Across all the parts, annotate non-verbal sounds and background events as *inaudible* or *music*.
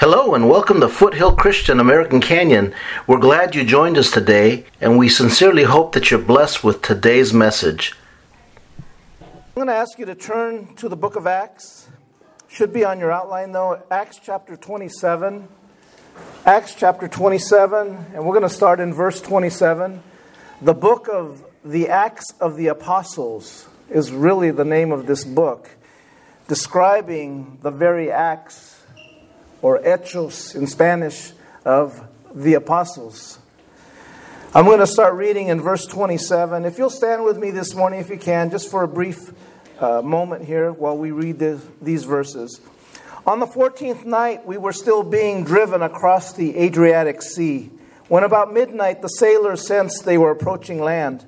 Hello and welcome to Foothill Christian American Canyon. We're glad you joined us today, and we sincerely hope that you're blessed with today's message. I'm going to ask you to turn to the book of Acts. Should be on your outline though. Acts chapter 27. Acts chapter 27, and we're going to start in verse 27. The book of the Acts of the Apostles is really the name of this book, describing the very acts or hechos in Spanish of the apostles. I'm going to start reading in verse 27. If you'll stand with me this morning, if you can, just for a brief uh, moment here while we read these verses. On the 14th night, we were still being driven across the Adriatic Sea when about midnight the sailors sensed they were approaching land.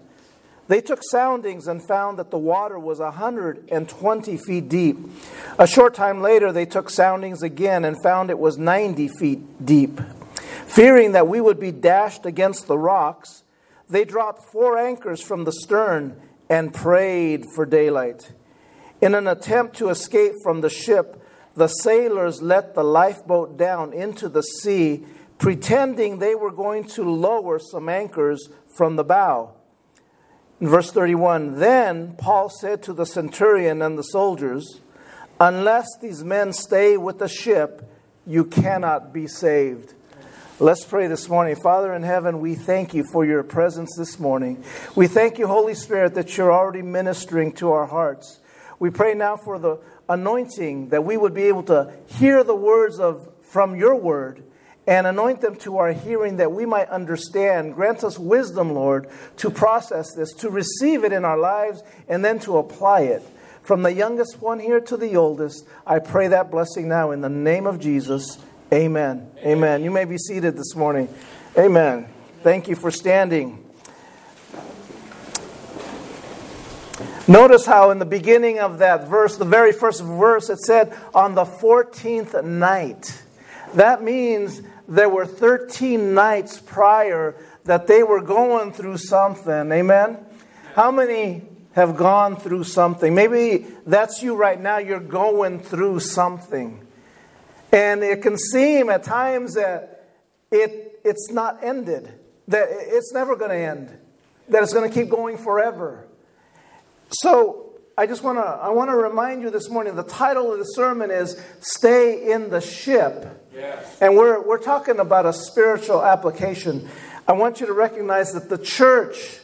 They took soundings and found that the water was 120 feet deep. A short time later, they took soundings again and found it was 90 feet deep. Fearing that we would be dashed against the rocks, they dropped four anchors from the stern and prayed for daylight. In an attempt to escape from the ship, the sailors let the lifeboat down into the sea, pretending they were going to lower some anchors from the bow. In verse 31, then Paul said to the centurion and the soldiers, Unless these men stay with the ship, you cannot be saved. Let's pray this morning. Father in heaven, we thank you for your presence this morning. We thank you, Holy Spirit, that you're already ministering to our hearts. We pray now for the anointing that we would be able to hear the words of from your word and anoint them to our hearing that we might understand. Grant us wisdom, Lord, to process this, to receive it in our lives, and then to apply it. From the youngest one here to the oldest, I pray that blessing now in the name of Jesus. Amen. Amen. Amen. You may be seated this morning. Amen. Thank you for standing. Notice how in the beginning of that verse, the very first verse, it said, on the 14th night. That means there were 13 nights prior that they were going through something. Amen? How many have gone through something? Maybe that's you right now. You're going through something. And it can seem at times that it, it's not ended, that it's never going to end, that it's going to keep going forever. So I just want to I want to remind you this morning the title of the sermon is Stay in the Ship. Yes. And we're, we're talking about a spiritual application. I want you to recognize that the church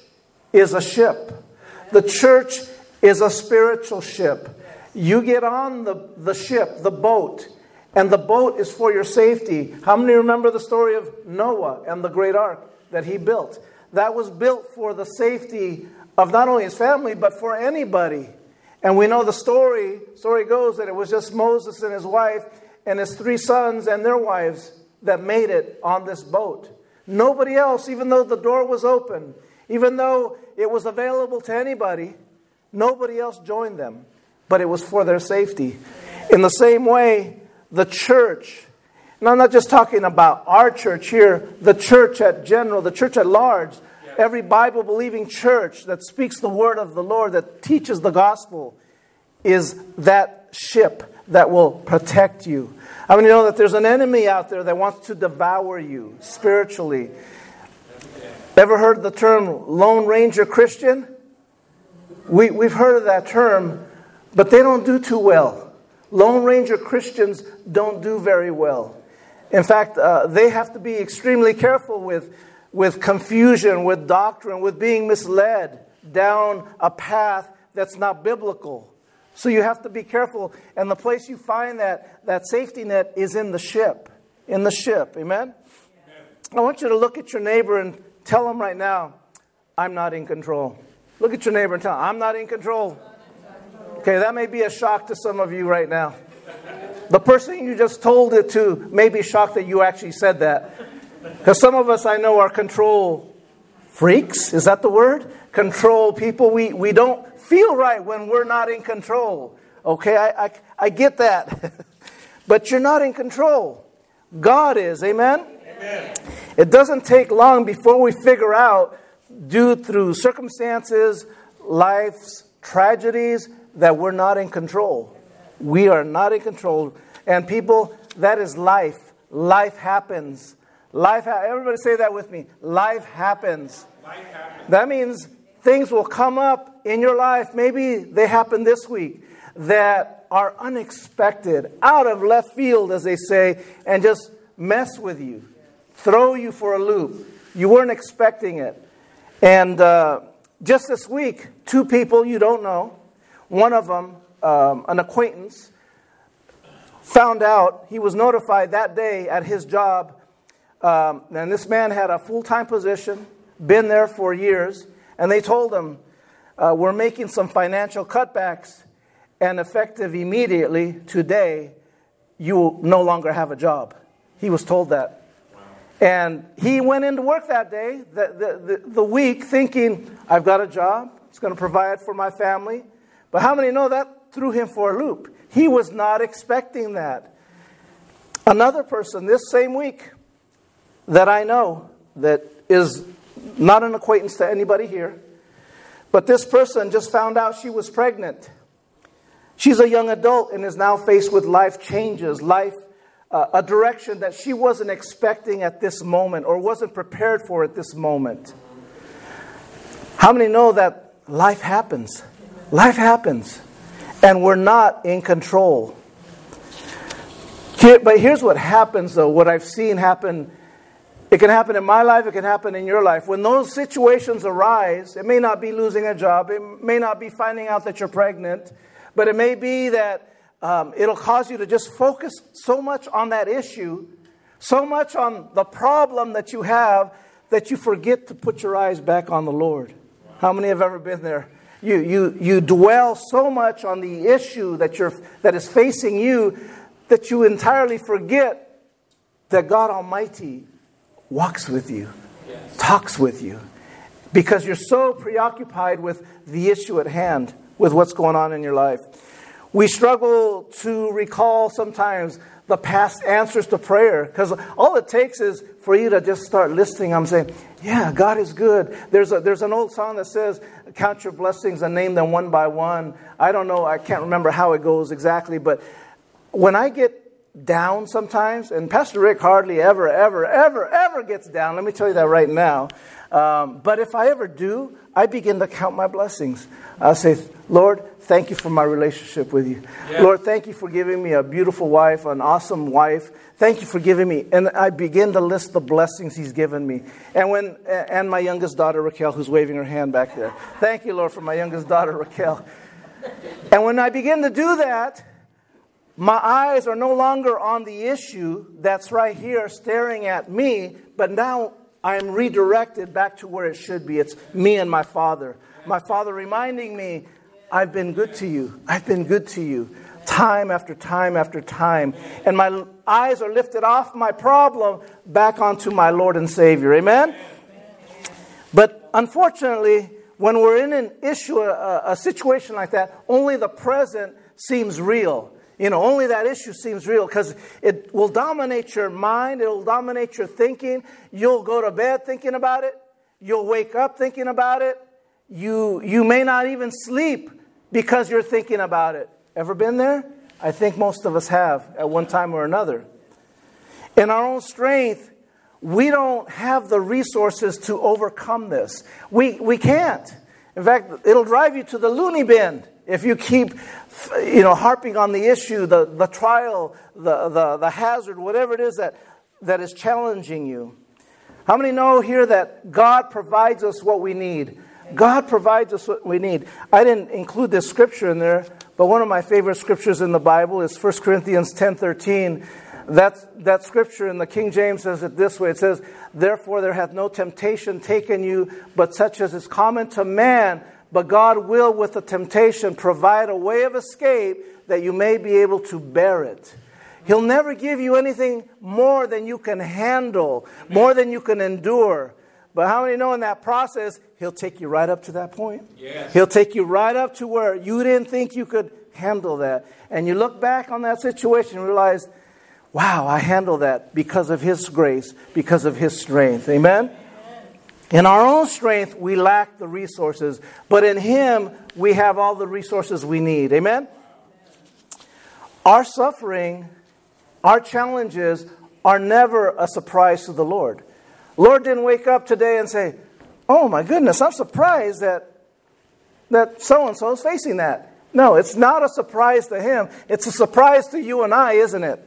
is a ship. The church is a spiritual ship. You get on the, the ship, the boat, and the boat is for your safety. How many remember the story of Noah and the great ark that he built? That was built for the safety of not only his family, but for anybody. And we know the story. Story goes that it was just Moses and his wife and his three sons and their wives that made it on this boat. Nobody else, even though the door was open, even though it was available to anybody, nobody else joined them. But it was for their safety. In the same way, the church, and I'm not just talking about our church here, the church at general, the church at large, every Bible believing church that speaks the word of the Lord, that teaches the gospel, is that ship that will protect you. I mean, you know that there's an enemy out there that wants to devour you spiritually. Ever heard the term Lone Ranger Christian? We, we've heard of that term, but they don't do too well. Lone Ranger Christians don't do very well. In fact, uh, they have to be extremely careful with, with confusion, with doctrine, with being misled down a path that's not biblical. So you have to be careful. And the place you find that, that safety net is in the ship. In the ship. Amen? Amen? I want you to look at your neighbor and tell him right now, I'm not in control. Look at your neighbor and tell him, I'm not in control. Okay, that may be a shock to some of you right now. The person you just told it to may be shocked that you actually said that. Because some of us I know are control freaks. Is that the word? Control people. We, we don't feel right when we're not in control. Okay, I, I, I get that. *laughs* but you're not in control. God is. Amen? Amen? It doesn't take long before we figure out, due through circumstances, life's tragedies, that we're not in control. We are not in control. And people, that is life. life happens. Life ha- everybody say that with me. Life happens. Life happens. That means things will come up in your life. Maybe they happen this week that are unexpected, out of left field, as they say, and just mess with you, throw you for a loop. You weren't expecting it. And uh, just this week, two people you don't know, one of them, um, an acquaintance, found out he was notified that day at his job. Um, and this man had a full time position, been there for years, and they told him, uh, We're making some financial cutbacks, and effective immediately today, you will no longer have a job. He was told that. And he went into work that day, the, the, the, the week, thinking, I've got a job, it's going to provide for my family. But how many know that threw him for a loop? He was not expecting that. Another person this same week that I know that is not an acquaintance to anybody here, but this person just found out she was pregnant. She's a young adult and is now faced with life changes, life, uh, a direction that she wasn't expecting at this moment or wasn't prepared for at this moment. How many know that life happens? Life happens, and we're not in control. Here, but here's what happens, though, what I've seen happen. It can happen in my life, it can happen in your life. When those situations arise, it may not be losing a job, it may not be finding out that you're pregnant, but it may be that um, it'll cause you to just focus so much on that issue, so much on the problem that you have, that you forget to put your eyes back on the Lord. How many have ever been there? You, you, you dwell so much on the issue that, you're, that is facing you that you entirely forget that God Almighty walks with you, yes. talks with you, because you're so preoccupied with the issue at hand, with what's going on in your life. We struggle to recall sometimes the past answers to prayer because all it takes is for you to just start listening. I'm saying, yeah, God is good. There's, a, there's an old song that says, Count your blessings and name them one by one. I don't know, I can't remember how it goes exactly, but when I get down sometimes, and Pastor Rick hardly ever, ever, ever, ever gets down. Let me tell you that right now. Um, but if I ever do, I begin to count my blessings. I say, Lord, thank you for my relationship with you. Yeah. Lord, thank you for giving me a beautiful wife, an awesome wife. Thank you for giving me. And I begin to list the blessings He's given me. And when and my youngest daughter Raquel, who's waving her hand back there. Thank you, Lord, for my youngest daughter Raquel. And when I begin to do that, my eyes are no longer on the issue that's right here staring at me, but now I am redirected back to where it should be. It's me and my Father. My Father reminding me, I've been good to you. I've been good to you time after time after time. And my eyes are lifted off my problem back onto my Lord and Savior. Amen? But unfortunately, when we're in an issue, a, a situation like that, only the present seems real. You know, only that issue seems real because it will dominate your mind, it will dominate your thinking. You'll go to bed thinking about it, you'll wake up thinking about it. You, you may not even sleep because you're thinking about it. Ever been there? I think most of us have at one time or another. In our own strength, we don't have the resources to overcome this. We, we can't. In fact, it'll drive you to the loony bin if you keep you know, harping on the issue, the, the trial, the, the, the hazard, whatever it is that, that is challenging you. How many know here that God provides us what we need? God provides us what we need. I didn't include this scripture in there, but one of my favorite scriptures in the Bible is 1 Corinthians 10:13. That, that scripture in the King James says it this way. It says, Therefore there hath no temptation taken you, but such as is common to man. But God will, with the temptation, provide a way of escape that you may be able to bear it. He'll never give you anything more than you can handle, more than you can endure. But how many know in that process, He'll take you right up to that point? Yes. He'll take you right up to where you didn't think you could handle that. And you look back on that situation and realize, wow, I handled that because of His grace, because of His strength. Amen? In our own strength, we lack the resources, but in Him, we have all the resources we need. Amen? Our suffering, our challenges are never a surprise to the Lord. Lord didn't wake up today and say, Oh my goodness, I'm surprised that that so and so is facing that. No, it's not a surprise to him. It's a surprise to you and I, isn't it?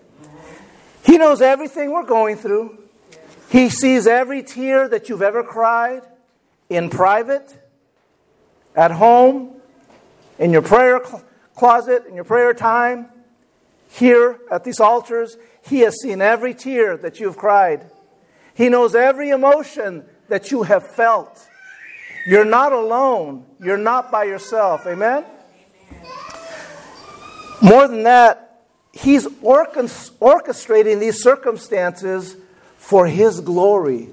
He knows everything we're going through. He sees every tear that you've ever cried in private, at home, in your prayer cl- closet, in your prayer time, here at these altars. He has seen every tear that you've cried. He knows every emotion that you have felt. You're not alone. You're not by yourself. Amen? More than that, He's orchestrating these circumstances for His glory.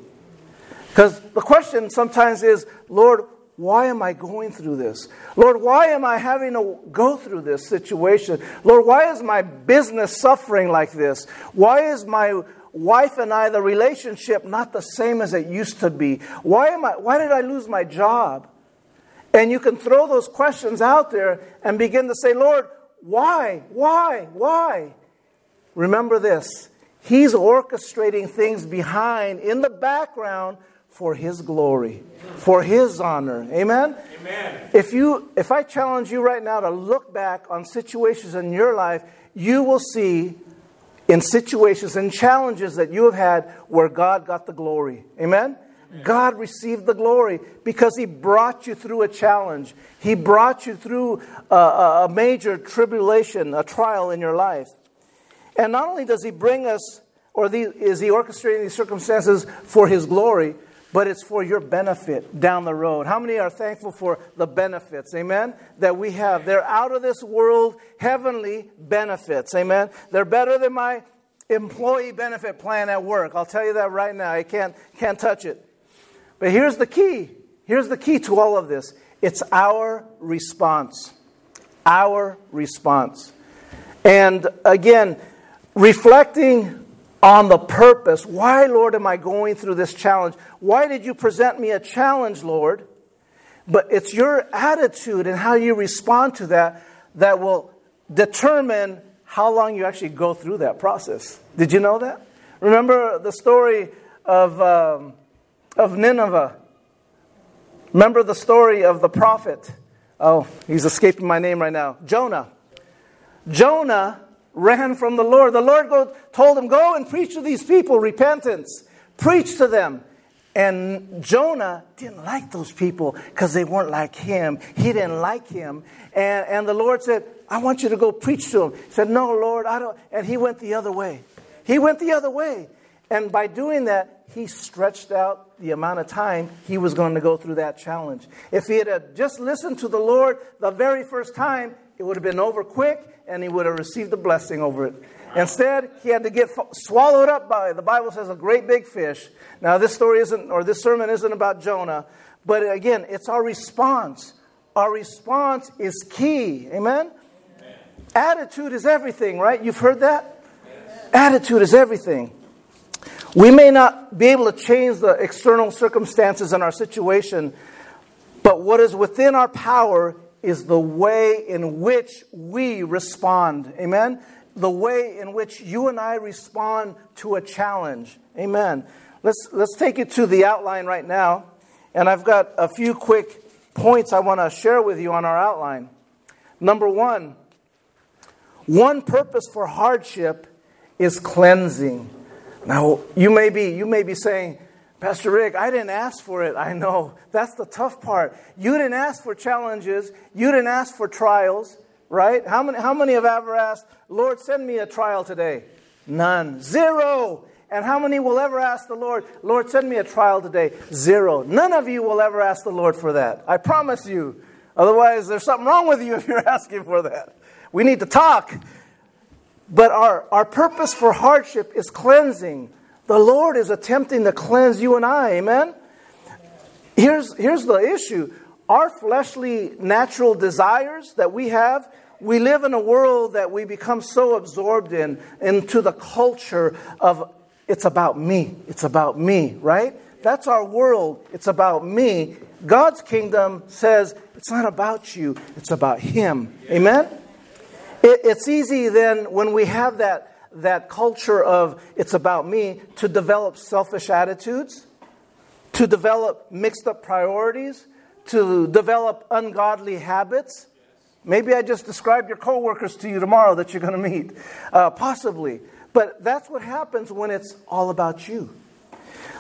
Because the question sometimes is, Lord, why am I going through this? Lord, why am I having to go through this situation? Lord, why is my business suffering like this? Why is my wife and I, the relationship, not the same as it used to be? Why, am I, why did I lose my job? And you can throw those questions out there and begin to say, Lord, why? Why? Why? Remember this He's orchestrating things behind, in the background, for His glory, for His honor. Amen? Amen. If, you, if I challenge you right now to look back on situations in your life, you will see in situations and challenges that you have had where God got the glory. Amen? God received the glory because He brought you through a challenge. He brought you through a, a, major tribulation, a trial in your life. And not only does He bring us, or the, is He orchestrating these circumstances for His glory, but it's for your benefit down the road. How many are thankful for the benefits, amen, that we have? They're out of this world, heavenly benefits, amen. They're better than my employee benefit plan at work. I'll tell you that right now. I can't, can't touch it. But here's the key. Here's the key to all of this it's our response. Our response. And again, reflecting on the purpose. Why, Lord, am I going through this challenge? Why did you present me a challenge, Lord? But it's your attitude and how you respond to that that will determine how long you actually go through that process. Did you know that? Remember the story of, um, of Nineveh? Remember the story of the prophet? Oh, he's escaping my name right now. Jonah. Jonah ran from the Lord. The Lord told him, Go and preach to these people repentance. Preach to them. And Jonah didn't like those people because they weren't like him. He didn't like him. And, and the Lord said, I want you to go preach to them. He said, No, Lord, I don't. And he went the other way. He went the other way. And by doing that, he stretched out the amount of time he was going to go through that challenge. If he had just listened to the Lord the very first time, it would have been over quick and he would have received the blessing over it. Instead, he had to get swallowed up by, the Bible says, a great big fish. Now, this story isn't, or this sermon isn't about Jonah, but again, it's our response. Our response is key. Amen? Amen. Attitude is everything, right? You've heard that? Yes. Attitude is everything. We may not be able to change the external circumstances in our situation, but what is within our power is the way in which we respond. Amen? The way in which you and I respond to a challenge. Amen. Let's, let's take it to the outline right now. And I've got a few quick points I want to share with you on our outline. Number one, one purpose for hardship is cleansing. Now, you may be, you may be saying, Pastor Rick, I didn't ask for it. I know. That's the tough part. You didn't ask for challenges. You didn't ask for trials, right? How many, how many have ever asked, Lord, send me a trial today? None. Zero. And how many will ever ask the Lord, Lord, send me a trial today? Zero. None of you will ever ask the Lord for that. I promise you. Otherwise, there's something wrong with you *laughs* if you're asking for that. We need to talk. But our, our purpose for hardship is cleansing. The Lord is attempting to cleanse you and I. Amen? Here's, here's the issue our fleshly natural desires that we have, we live in a world that we become so absorbed in, into the culture of it's about me, it's about me, right? That's our world, it's about me. God's kingdom says it's not about you, it's about Him. Amen? It, it's easy then when we have that that culture of it's about me to develop selfish attitudes, to develop mixed up priorities, to develop ungodly habits. Maybe I just described your coworkers to you tomorrow that you're going to meet, uh, possibly. But that's what happens when it's all about you.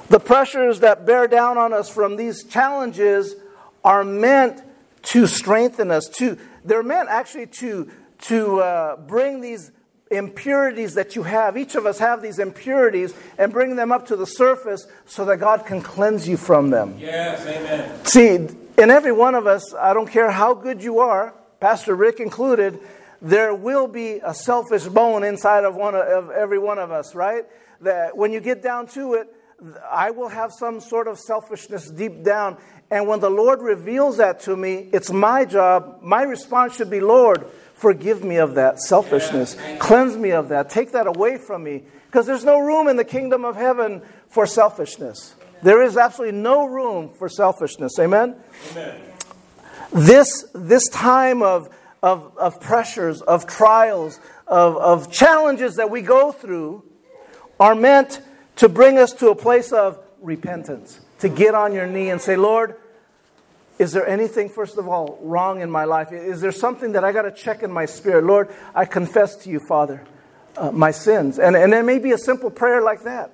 The pressures that bear down on us from these challenges are meant to strengthen us. To they're meant actually to to uh, bring these impurities that you have. Each of us have these impurities and bring them up to the surface so that God can cleanse you from them. Yes, amen. See, in every one of us, I don't care how good you are, Pastor Rick included, there will be a selfish bone inside of one of, of every one of us, right? That when you get down to it, I will have some sort of selfishness deep down. And when the Lord reveals that to me, it's my job. My response should be, Lord, forgive me of that selfishness. Cleanse me of that. Take that away from me. Because there's no room in the kingdom of heaven for selfishness. There is absolutely no room for selfishness. Amen? Amen. This, this time of, of, of pressures, of trials, of, of challenges that we go through are meant to bring us to a place of repentance, to get on your knee and say, Lord, is there anything, first of all, wrong in my life? Is there something that I got to check in my spirit? Lord, I confess to you, Father, uh, my sins. And, and it may be a simple prayer like that.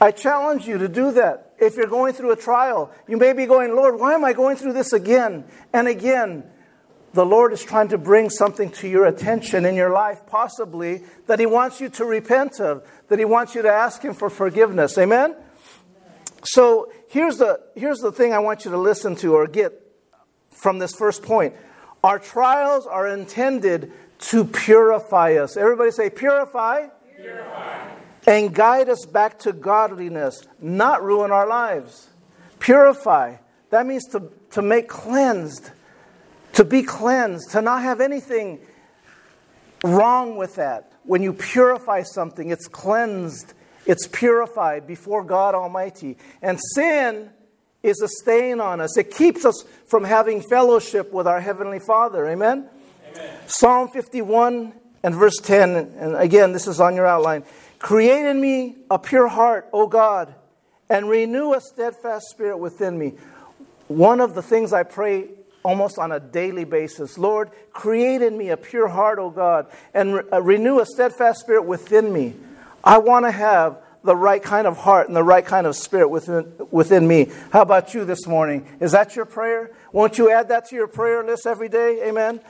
I challenge you to do that. If you're going through a trial, you may be going, Lord, why am I going through this again and again? the Lord is trying to bring something to your attention in your life, possibly, that He wants you to repent of, that He wants you to ask Him for forgiveness. Amen? So here's the, here's the thing I want you to listen to or get from this first point. Our trials are intended to purify us. Everybody say, purify. Purify. And guide us back to godliness, not ruin our lives. Purify. That means to, to make cleansed to be cleansed, to not have anything wrong with that. When you purify something, it's cleansed, it's purified before God Almighty. And sin is a stain on us, it keeps us from having fellowship with our Heavenly Father. Amen? Amen. Psalm 51 and verse 10, and again, this is on your outline. Create in me a pure heart, O God, and renew a steadfast spirit within me. One of the things I pray almost on a daily basis. Lord, create in me a pure heart, O God, and re- uh, renew a steadfast spirit within me. I want to have the right kind of heart and the right kind of spirit within, within me. How about you this morning? Is that your prayer? Won't you add that to your prayer list every day? Amen.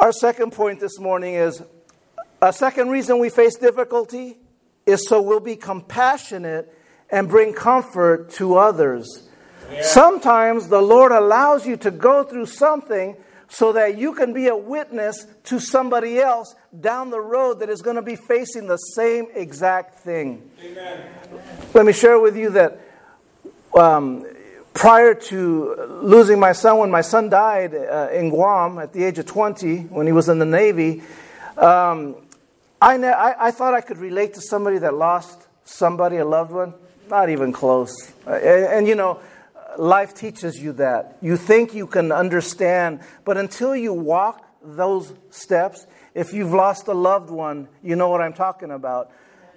Our second point this morning is a second reason we face difficulty is so we'll be compassionate and bring comfort to others. Sometimes the Lord allows you to go through something so that you can be a witness to somebody else down the road that is going to be facing the same exact thing. Amen. Let me share with you that um, prior to losing my son, when my son died uh, in Guam at the age of 20, when he was in the Navy, um, I, ne- I, I thought I could relate to somebody that lost somebody, a loved one. Not even close. Uh, and, and, you know, life teaches you that. You think you can understand, but until you walk those steps, if you've lost a loved one, you know what I'm talking about.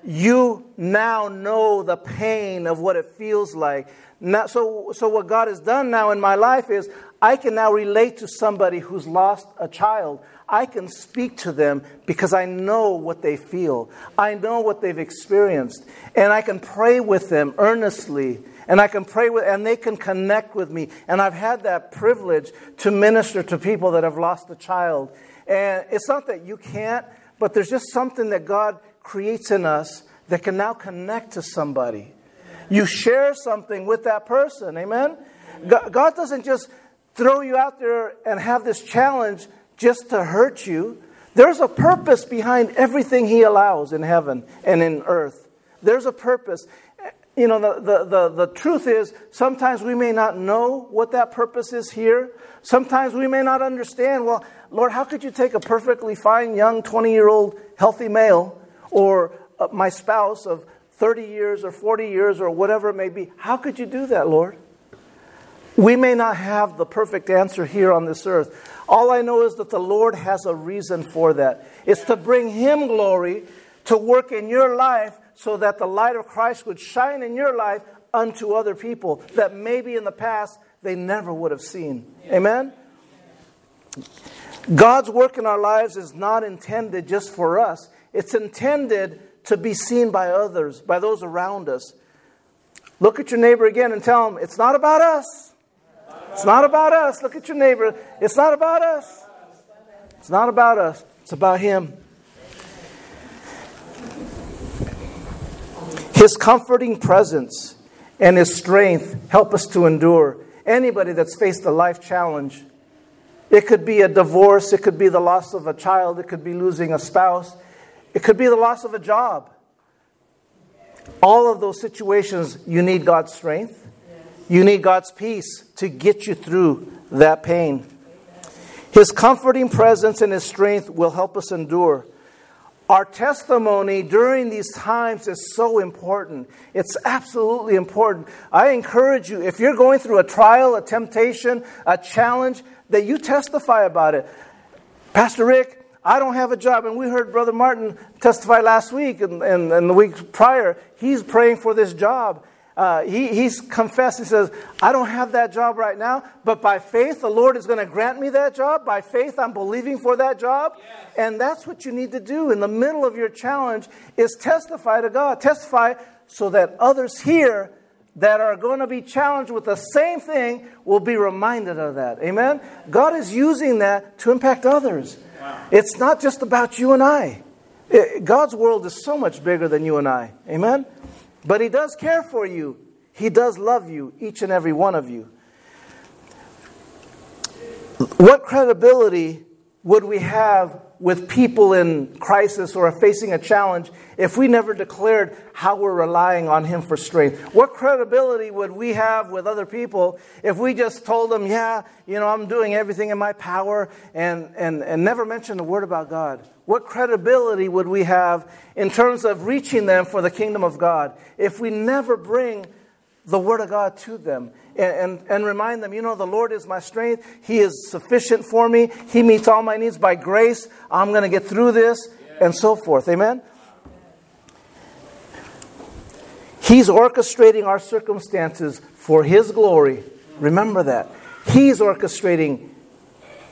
You now know the pain of what it feels like. Now, so, so, what God has done now in my life is I can now relate to somebody who's lost a child. I can speak to them because I know what they feel. I know what they've experienced. And I can pray with them earnestly and I can pray with, and they can connect with me. And I've had that privilege to minister to people that have lost a child. And it's not that you can't, but there's just something that God creates in us that can now connect to somebody. You share something with that person, amen? God doesn't just throw you out there and have this challenge just to hurt you. There's a purpose behind everything He allows in heaven and in earth. There's a purpose you know, the, the, the, the, truth is, sometimes we may not know what that purpose is here. Sometimes we may not understand, well, Lord, how could you take a perfectly fine, young, 20 year old, healthy male, or uh, my spouse of 30 years or 40 years or whatever it may be? How could you do that, Lord? We may not have the perfect answer here on this earth. All I know is that the Lord has a reason for that. It's to bring Him glory to work in your life so that the light of Christ would shine in your life unto other people that maybe in the past they never would have seen. Amen? God's work in our lives is not intended just for us, it's intended to be seen by others, by those around us. Look at your neighbor again and tell him, it's not about us. It's not about us. Look at your neighbor. It's not about us. It's not about us. It's about him. His comforting presence and his strength help us to endure. Anybody that's faced a life challenge, it could be a divorce, it could be the loss of a child, it could be losing a spouse, it could be the loss of a job. All of those situations, you need God's strength. You need God's peace to get you through that pain. His comforting presence and His strength will help us endure. Our testimony during these times is so important. It's absolutely important. I encourage you, if you're going through a trial, a temptation, a challenge, that you testify about it. Pastor Rick, I don't have a job. And we heard Brother Martin testify last week and, and, and the week prior. He's praying for this job. Uh, he, he's confessed, he says, I don't have that job right now, but by faith, the Lord is going to grant me that job. By faith, I'm believing for that job. Yes. And that's what you need to do in the middle of your challenge is testify to God. Testify so that others here that are going to be challenged with the same thing will be reminded of that. Amen? God is using that to impact others. Wow. It's not just about you and I. It, God's world is so much bigger than you and I. Amen? But He does care for you. He does love you, each and every one of you. What credibility would we have with people in crisis or facing a challenge if we never declared how we're relying on Him for strength? What credibility would we have with other people if we just told them, yeah, you know, I'm doing everything in my power and, and, and never mentioned a word about God? What credibility would we have in terms of reaching them for the kingdom of God if we never bring the Word of God to them and, and, and, remind them, you know, the Lord is my strength. He is sufficient for me. He meets all my needs by grace. I'm going to get through this and so forth. Amen? He's orchestrating our circumstances for His glory. Remember that. He's orchestrating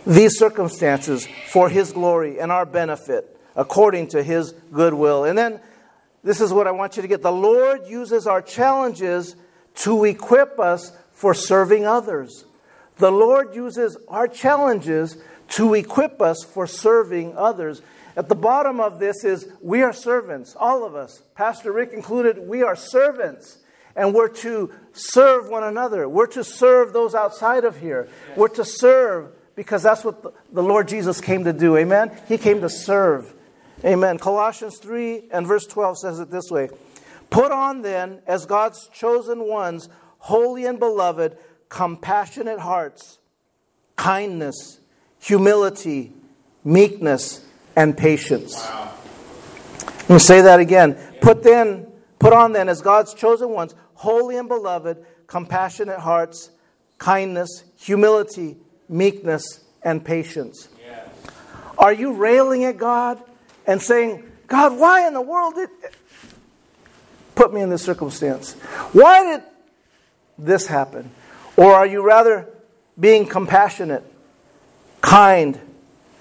these circumstances for His glory and our benefit according to His goodwill. And then this is what I want you to get. The Lord uses our challenges to equip us for serving others. The Lord uses our challenges to equip us for serving others. At the bottom of this is we are servants, all of us, Pastor Rick included, we are servants. And we're to serve one another. We're to serve those outside of here. We're to serve because that's what the Lord Jesus came to do. Amen? He came to serve. Amen. Colossians 3 and verse 12 says it this way Put on then, as God's chosen ones, holy and beloved, compassionate hearts, kindness, humility, meekness, and patience. Wow. Let me say that again. Put then, put on then, as God's chosen ones, holy and beloved, compassionate hearts, kindness, humility, meekness, and patience. Yes. Are you railing at God and saying, God, why in the world did put me in this circumstance? Why did this happen? Or are you rather being compassionate, kind,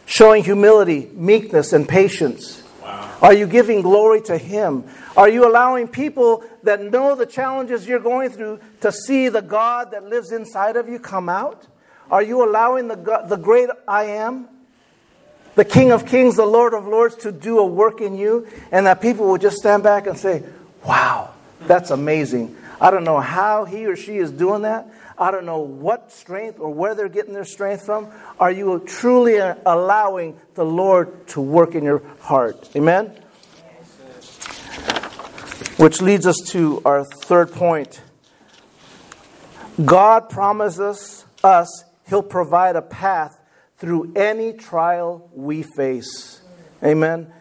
showing humility, meekness, and patience? Wow. Are you giving glory to Him? Are you allowing people that know the challenges you're going through to see the God that lives inside of you come out? Are you allowing the, God, the great I am, the King of Kings, the Lord of Lords, to do a work in you? And that people will just stand back and say, Wow, that's amazing. I don't know how he or she is doing that. I don't know what strength or where they're getting their strength from. Are you truly allowing the Lord to work in your heart? Amen? Which leads us to our third point. God promises us He'll provide a path through any trial we face. Amen.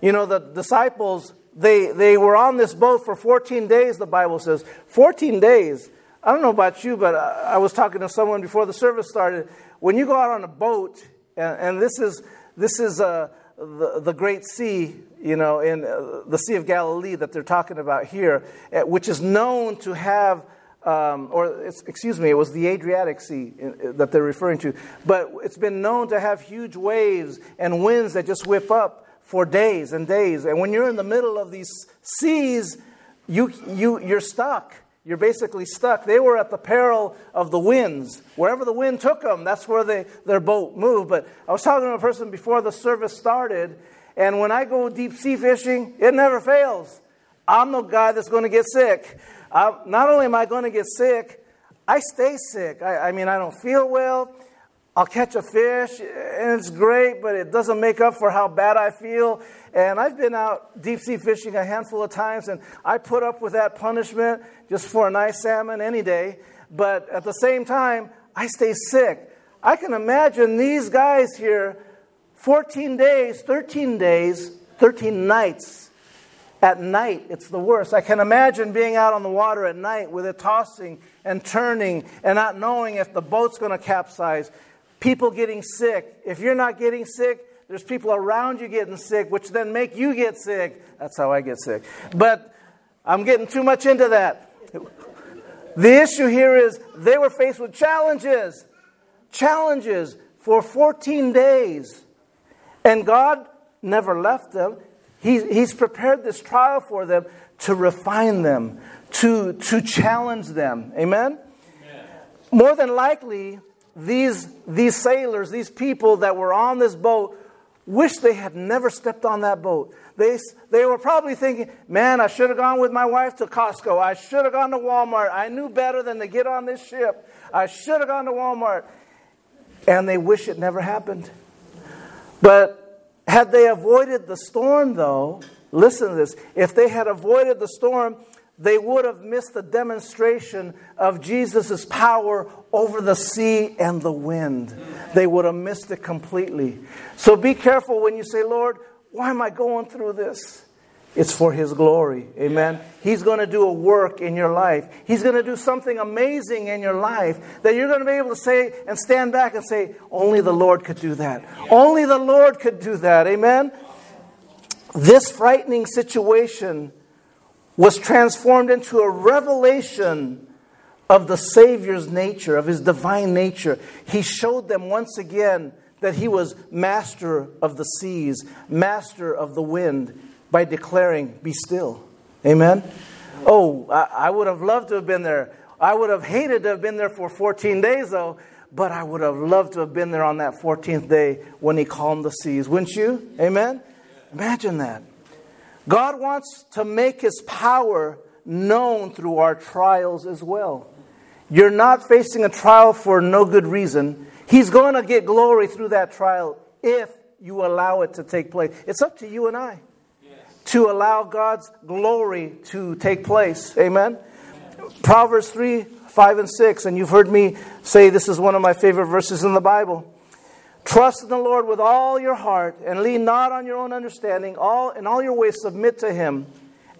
You know, the disciples they, they were on this boat for 14 days, the Bible says. 14 days. I don't know about you, but I, I was talking to someone before the service started. When you go out on a boat, and, and this is, this is a, the, the Great Sea, you know, in uh, the Sea of Galilee that they're talking about here, uh, which is known to have, um, or excuse me, it was the Adriatic Sea uh, that they're referring to, but it's been known to have huge waves and winds that just whip up for days and days. And when you're in the middle of these seas, you, you, you're stuck. You're basically stuck. They were at the peril of the winds. Wherever the wind took them, that's where they, their boat moved. But I was talking to a person before the service started, and when I go deep sea fishing, it never fails. I'm the guy that's going to get sick. I, not only am I going to get sick, I stay sick. I, I mean, I don't feel well. I'll catch a fish, and it's great, but it doesn't make up for how bad I feel. And I've been out deep sea fishing a handful of times, and I put up with that punishment just for a nice salmon any day. But at the same time, I stay sick. I can imagine these guys here 14 days, 13 days, 13 nights. At night, it's the worst. I can imagine being out on the water at night with it tossing and turning and not knowing if the boat's going to capsize. People getting sick. If you're not getting sick, there's people around you getting sick, which then make you get sick. That's how I get sick. But I'm getting too much into that. The issue here is they were faced with challenges. Challenges for 14 days. And God never left them. He, he's prepared this trial for them to refine them, to, to challenge them. Amen? Amen? More than likely, these, these sailors, these people that were on this boat, wish they had never stepped on that boat. They, they were probably thinking, man, I should have gone with my wife to Costco. I should have gone to Walmart. I knew better than to get on this ship. I should have gone to Walmart. And they wish it never happened. But had they avoided the storm, though, listen to this. If they had avoided the storm, they would have missed the demonstration of Jesus' power over the sea and the wind. They would have missed it completely. So be careful when you say, Lord, why am I going through this? It's for His glory. Amen. He's going to do a work in your life. He's going to do something amazing in your life that you're going to be able to say and stand back and say, Only the Lord could do that. Only the Lord could do that. Amen. This frightening situation was transformed into a revelation of the Savior's nature, of his divine nature. He showed them once again that he was master of the seas, master of the wind, by declaring, Be still. Amen? Oh, I, I would have loved to have been there. I would have hated to have been there for 14 days, though, but I would have loved to have been there on that 14th day when he calmed the seas. Wouldn't you? Amen? Imagine that. God wants to make his power known through our trials as well. You're not facing a trial for no good reason. He's going to get glory through that trial if you allow it to take place. It's up to you and I to allow God's glory to take place. Amen? Amen? Proverbs 3 5 and 6, and you've heard me say this is one of my favorite verses in the Bible. Trust in the Lord with all your heart and lean not on your own understanding. All in all your ways submit to him,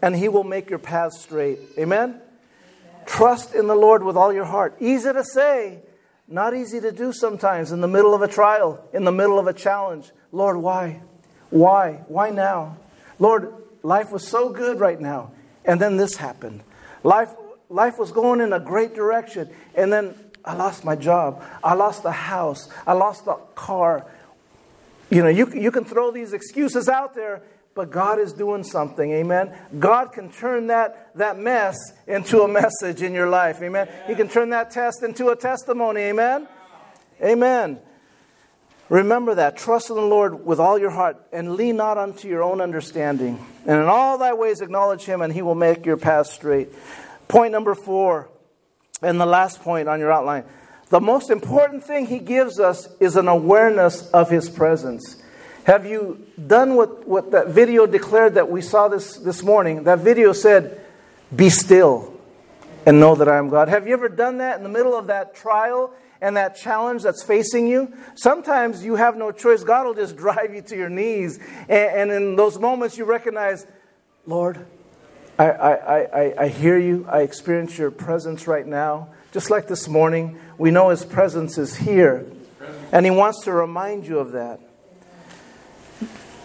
and he will make your paths straight. Amen? Amen? Trust in the Lord with all your heart. Easy to say, not easy to do sometimes in the middle of a trial, in the middle of a challenge. Lord, why? Why? Why now? Lord, life was so good right now, and then this happened. Life life was going in a great direction, and then I lost my job. I lost the house. I lost the car. You know, you, you can throw these excuses out there, but God is doing something. Amen. God can turn that, that mess into a message in your life. Amen. He can turn that test into a testimony. Amen. Amen. Remember that. Trust in the Lord with all your heart and lean not unto your own understanding. And in all thy ways acknowledge him, and he will make your path straight. Point number four and the last point on your outline the most important thing he gives us is an awareness of his presence. Have you done what, what that video declared that we saw this, this morning? That video said, Be still and know that I am God. Have you ever done that in the middle of that trial and that challenge that's facing you? Sometimes you have no choice. God will just *laughs* drive you to your knees. And, and in those moments, you recognize, Lord, I, I, I, I hear you. I experience your presence right now. Just like this morning, we know his presence is here. And he wants to remind you of that.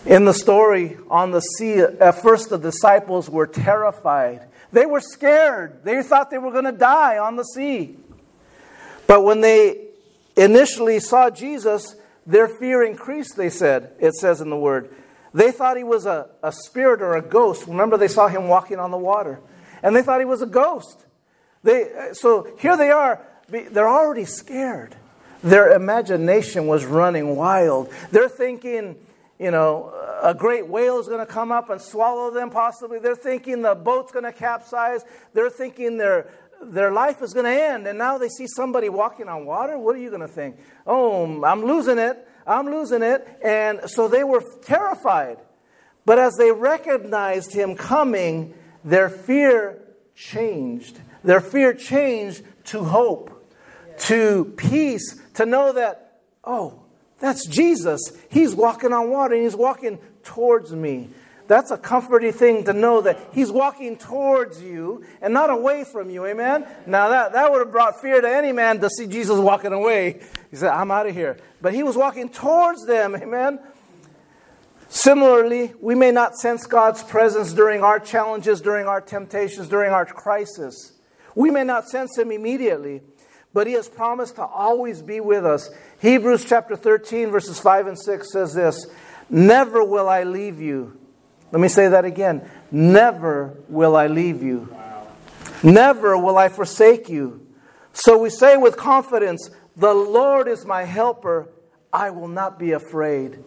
In the story on the sea, at first the disciples were terrified. They were scared. They thought they were going to die on the sea. But when they initially saw Jesus, their fear increased, they said, it says in the word. They thought he was a, a spirit or a ghost. Remember, they saw him walking on the water. And they thought he was a ghost. They, so here they are. They're already scared. Their imagination was running wild. They're thinking, you know, a great whale is going to come up and swallow them, possibly. They're thinking the boat's going to capsize. They're thinking their, their life is going to end. And now they see somebody walking on water. What are you going to think? Oh, I'm losing it. I'm losing it. And so they were terrified. But as they recognized him coming, their fear changed. Their fear changed to hope, to peace, to know that, oh, that's Jesus. He's walking on water and he's walking towards me. That's a comforting thing to know that he's walking towards you and not away from you. Amen? Now, that, that would have brought fear to any man to see Jesus walking away. He said, I'm out of here. But he was walking towards them. Amen? Similarly, we may not sense God's presence during our challenges, during our temptations, during our crisis. We may not sense him immediately, but he has promised to always be with us. Hebrews chapter 13, verses 5 and 6 says this Never will I leave you. Let me say that again. Never will I leave you. Never will I forsake you. So we say with confidence, The Lord is my helper. I will not be afraid.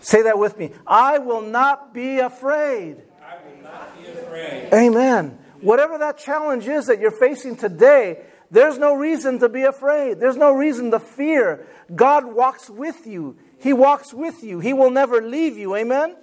Say that with me. I will not be afraid. I will not be afraid. Amen. Whatever that challenge is that you're facing today, there's no reason to be afraid. There's no reason to fear. God walks with you. He walks with you. He will never leave you. Amen?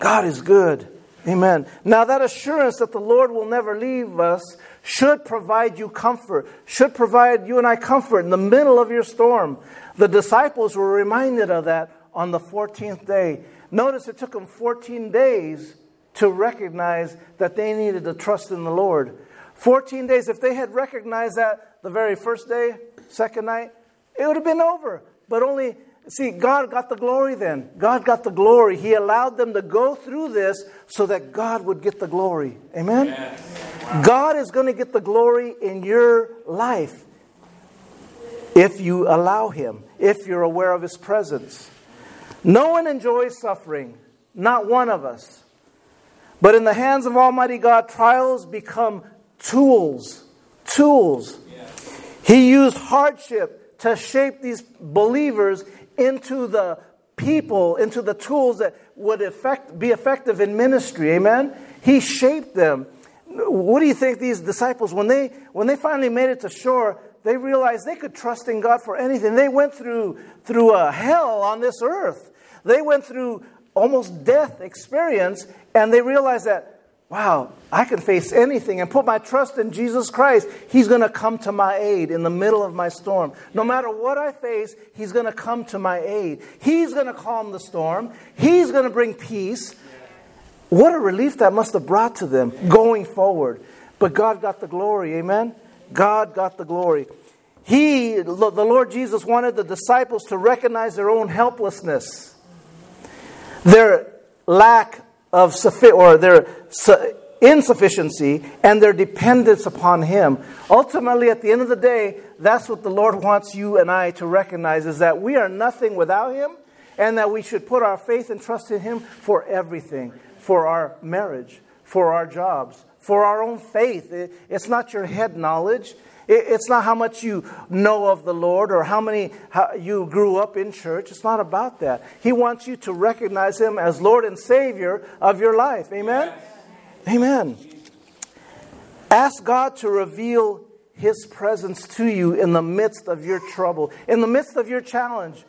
God is good. Amen. Now, that assurance that the Lord will never leave us should provide you comfort, should provide you and I comfort in the middle of your storm. The disciples were reminded of that on the 14th day. Notice it took them 14 days to recognize that they needed to trust in the Lord. 14 days, if they had recognized that the very first day, second night, it would have been over. But only, see, God got the glory then. God got the glory. He allowed them to go through this so that God would get the glory. Amen? Yes. God is going to get the glory in your life if you allow Him, if you're aware of His presence. No one enjoys suffering, not one of us. But in the hands of Almighty God, trials become tools. Tools. He used hardship to shape these believers into the people, into the tools that would effect, be effective in ministry. Amen? He shaped them. What do you think these disciples, when they, when they finally made it to shore, they realized they could trust in God for anything. They went through, through a hell on this earth. They went through almost death experience, and they realized that wow, I can face anything and put my trust in Jesus Christ. He's going to come to my aid in the middle of my storm. No matter what I face, He's going to come to my aid. He's going to calm the storm, He's going to bring peace. What a relief that must have brought to them going forward. But God got the glory, amen? God got the glory. He, the Lord Jesus, wanted the disciples to recognize their own helplessness, their lack of suffi- or their su- insufficiency and their dependence upon him. Ultimately at the end of the day that's what the lord wants you and i to recognize is that we are nothing without him and that we should put our faith and trust in him for everything for our marriage for our jobs for our own faith. It's not your head knowledge it's not how much you know of the Lord or how many how you grew up in church. It's not about that. He wants you to recognize Him as Lord and Savior of your life. Amen? Amen. Ask God to reveal His presence to you in the midst of your trouble, in the midst of your challenge.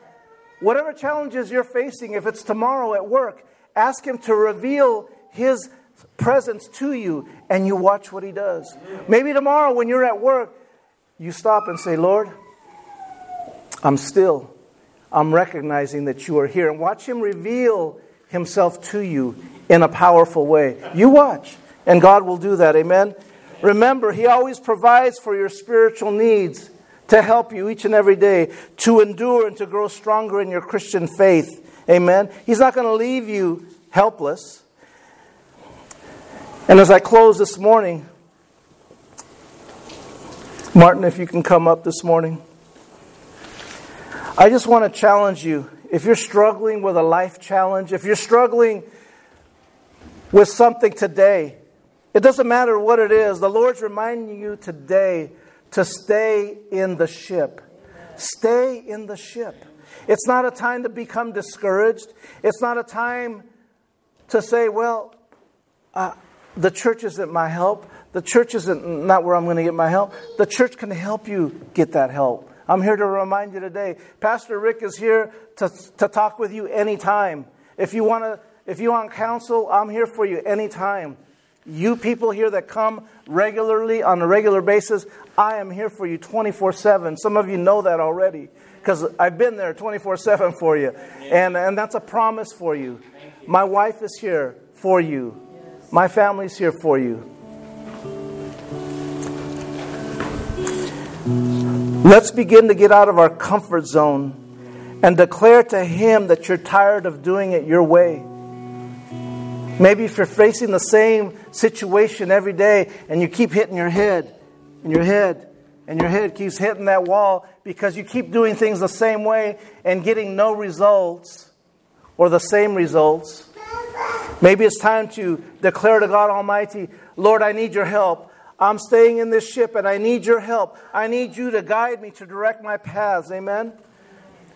Whatever challenges you're facing, if it's tomorrow at work, ask Him to reveal His presence to you and you watch what He does. Maybe tomorrow when you're at work, you stop and say, Lord, I'm still. I'm recognizing that you are here. And watch Him reveal Himself to you in a powerful way. You watch, and God will do that. Amen. Remember, He always provides for your spiritual needs to help you each and every day to endure and to grow stronger in your Christian faith. Amen. He's not going to leave you helpless. And as I close this morning, Martin, if you can come up this morning, I just want to challenge you. If you're struggling with a life challenge, if you're struggling with something today, it doesn't matter what it is, the Lord's reminding you today to stay in the ship. Stay in the ship. It's not a time to become discouraged. It's not a time to say, well, uh, the church isn't my help. The church isn't not where I'm going to get my help. The church can help you get that help. I'm here to remind you today. Pastor Rick is here to, to talk with you anytime. If you want to, if you want counsel, I'm here for you anytime. You people here that come regularly on a regular basis, I am here for you 24 7. Some of you know that already because I've been there 24 7 for you. And, and that's a promise for you. My wife is here for you, my family's here for you. Let's begin to get out of our comfort zone and declare to Him that you're tired of doing it your way. Maybe if you're facing the same situation every day and you keep hitting your head and your head and your head keeps hitting that wall because you keep doing things the same way and getting no results or the same results. Maybe it's time to declare to God Almighty, Lord, I need your help. I'm staying in this ship and I need your help. I need you to guide me, to direct my paths. Amen.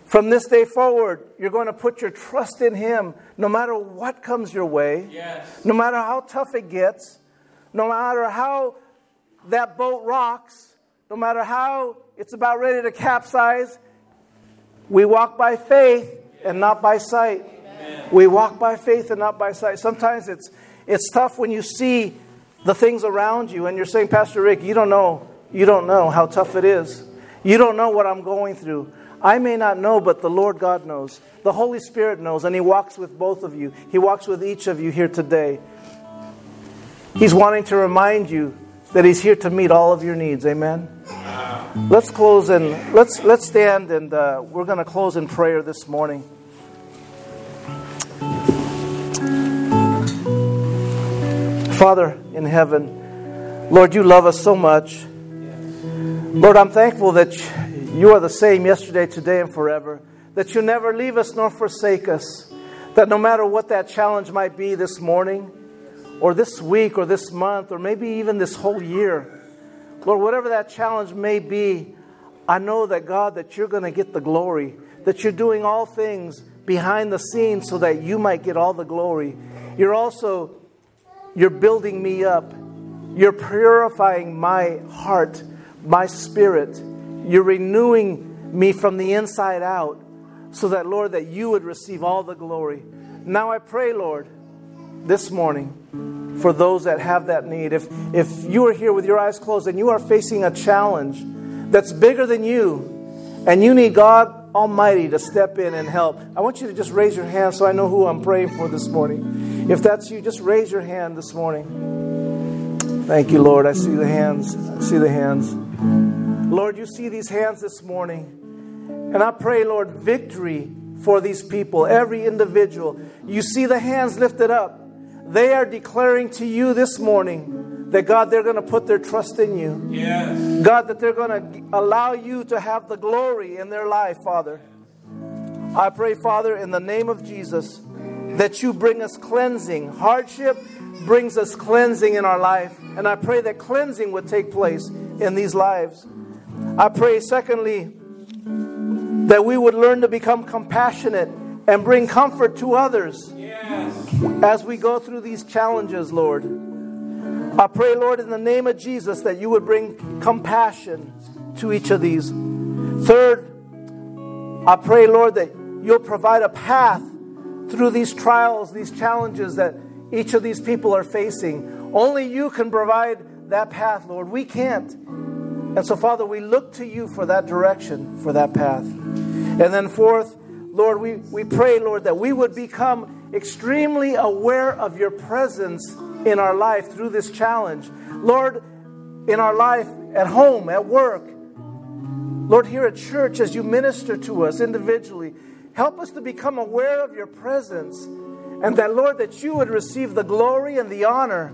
From this day forward, you're going to put your trust in Him no matter what comes your way, Yes. no matter how tough it gets, no matter how that boat rocks, no matter how it's about ready to capsize. We walk by faith and not by sight. We walk by faith and not by sight. Sometimes it's, it's tough when you see the things around you and you're saying, Pastor Rick, you don't know. You don't know how tough it is. You don't know what I'm going through. I may not know, but the Lord God knows. The Holy Spirit knows, and He walks with both of you. He walks with each of you here today. He's wanting to remind you that He's here to meet all of your needs. Amen. Let's close and let's let's stand and uh, we're going to close in prayer this morning. Father in heaven, Lord, you love us so much. Lord, I'm thankful that you are the same yesterday, today, and forever. That you never leave us nor forsake us. That no matter what that challenge might be this morning, or this week, or this month, or maybe even this whole year, Lord, whatever that challenge may be, I know that God, that you're going to get the glory, that you're doing all things behind the scenes so that you might get all the glory. You're also you're building me up. You're purifying my heart, my spirit. You're renewing me from the inside out so that, Lord, that you would receive all the glory. Now I pray, Lord, this morning for those that have that need. If, if you are here with your eyes closed and you are facing a challenge that's bigger than you and you need God Almighty to step in and help, I want you to just raise your hand so I know who I'm praying for this morning. If that's you, just raise your hand this morning. Thank you, Lord. I see the hands. I see the hands. Lord, you see these hands this morning. And I pray, Lord, victory for these people, every individual. You see the hands lifted up. They are declaring to you this morning that God, they're going to put their trust in you. Yes. God, that they're going to allow you to have the glory in their life, Father. I pray, Father, in the name of Jesus, that you bring us cleansing. Hardship brings us cleansing in our life. And I pray that cleansing would take place in these lives. I pray, secondly, that we would learn to become compassionate and bring comfort to others Yes. as we go through these challenges, Lord. I pray, Lord, in the name of Jesus, that you would bring compassion to each of these. Third, I pray, Lord, that you'll provide a path through these trials, these challenges that each of these people are facing. Only you can provide that path, Lord. We can't. And so, Father, we look to you for that direction, for that path. And then, fourth, Lord, we, we pray, Lord, that we would become extremely aware of your presence in our life through this challenge. Lord, in our life, at home, at work, Lord, here at church, as you minister to us individually, Help us to become aware of your presence and that, Lord, that you would receive the glory and the honor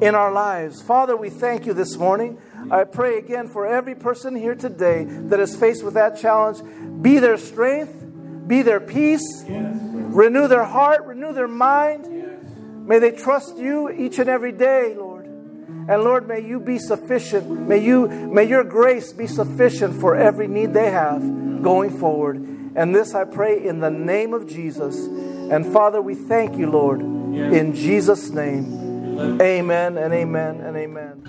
in our lives. Father, we thank you this morning. I pray again for every person here today that is faced with that challenge. Be their strength, be their peace, renew their heart, renew their mind. May they trust you each and every day, Lord. And Lord, may you be sufficient. May you may your grace be sufficient for every need they have going forward. And this I pray in the name of Jesus. And Father, we thank you, Lord, in Jesus' name. Amen and amen and amen.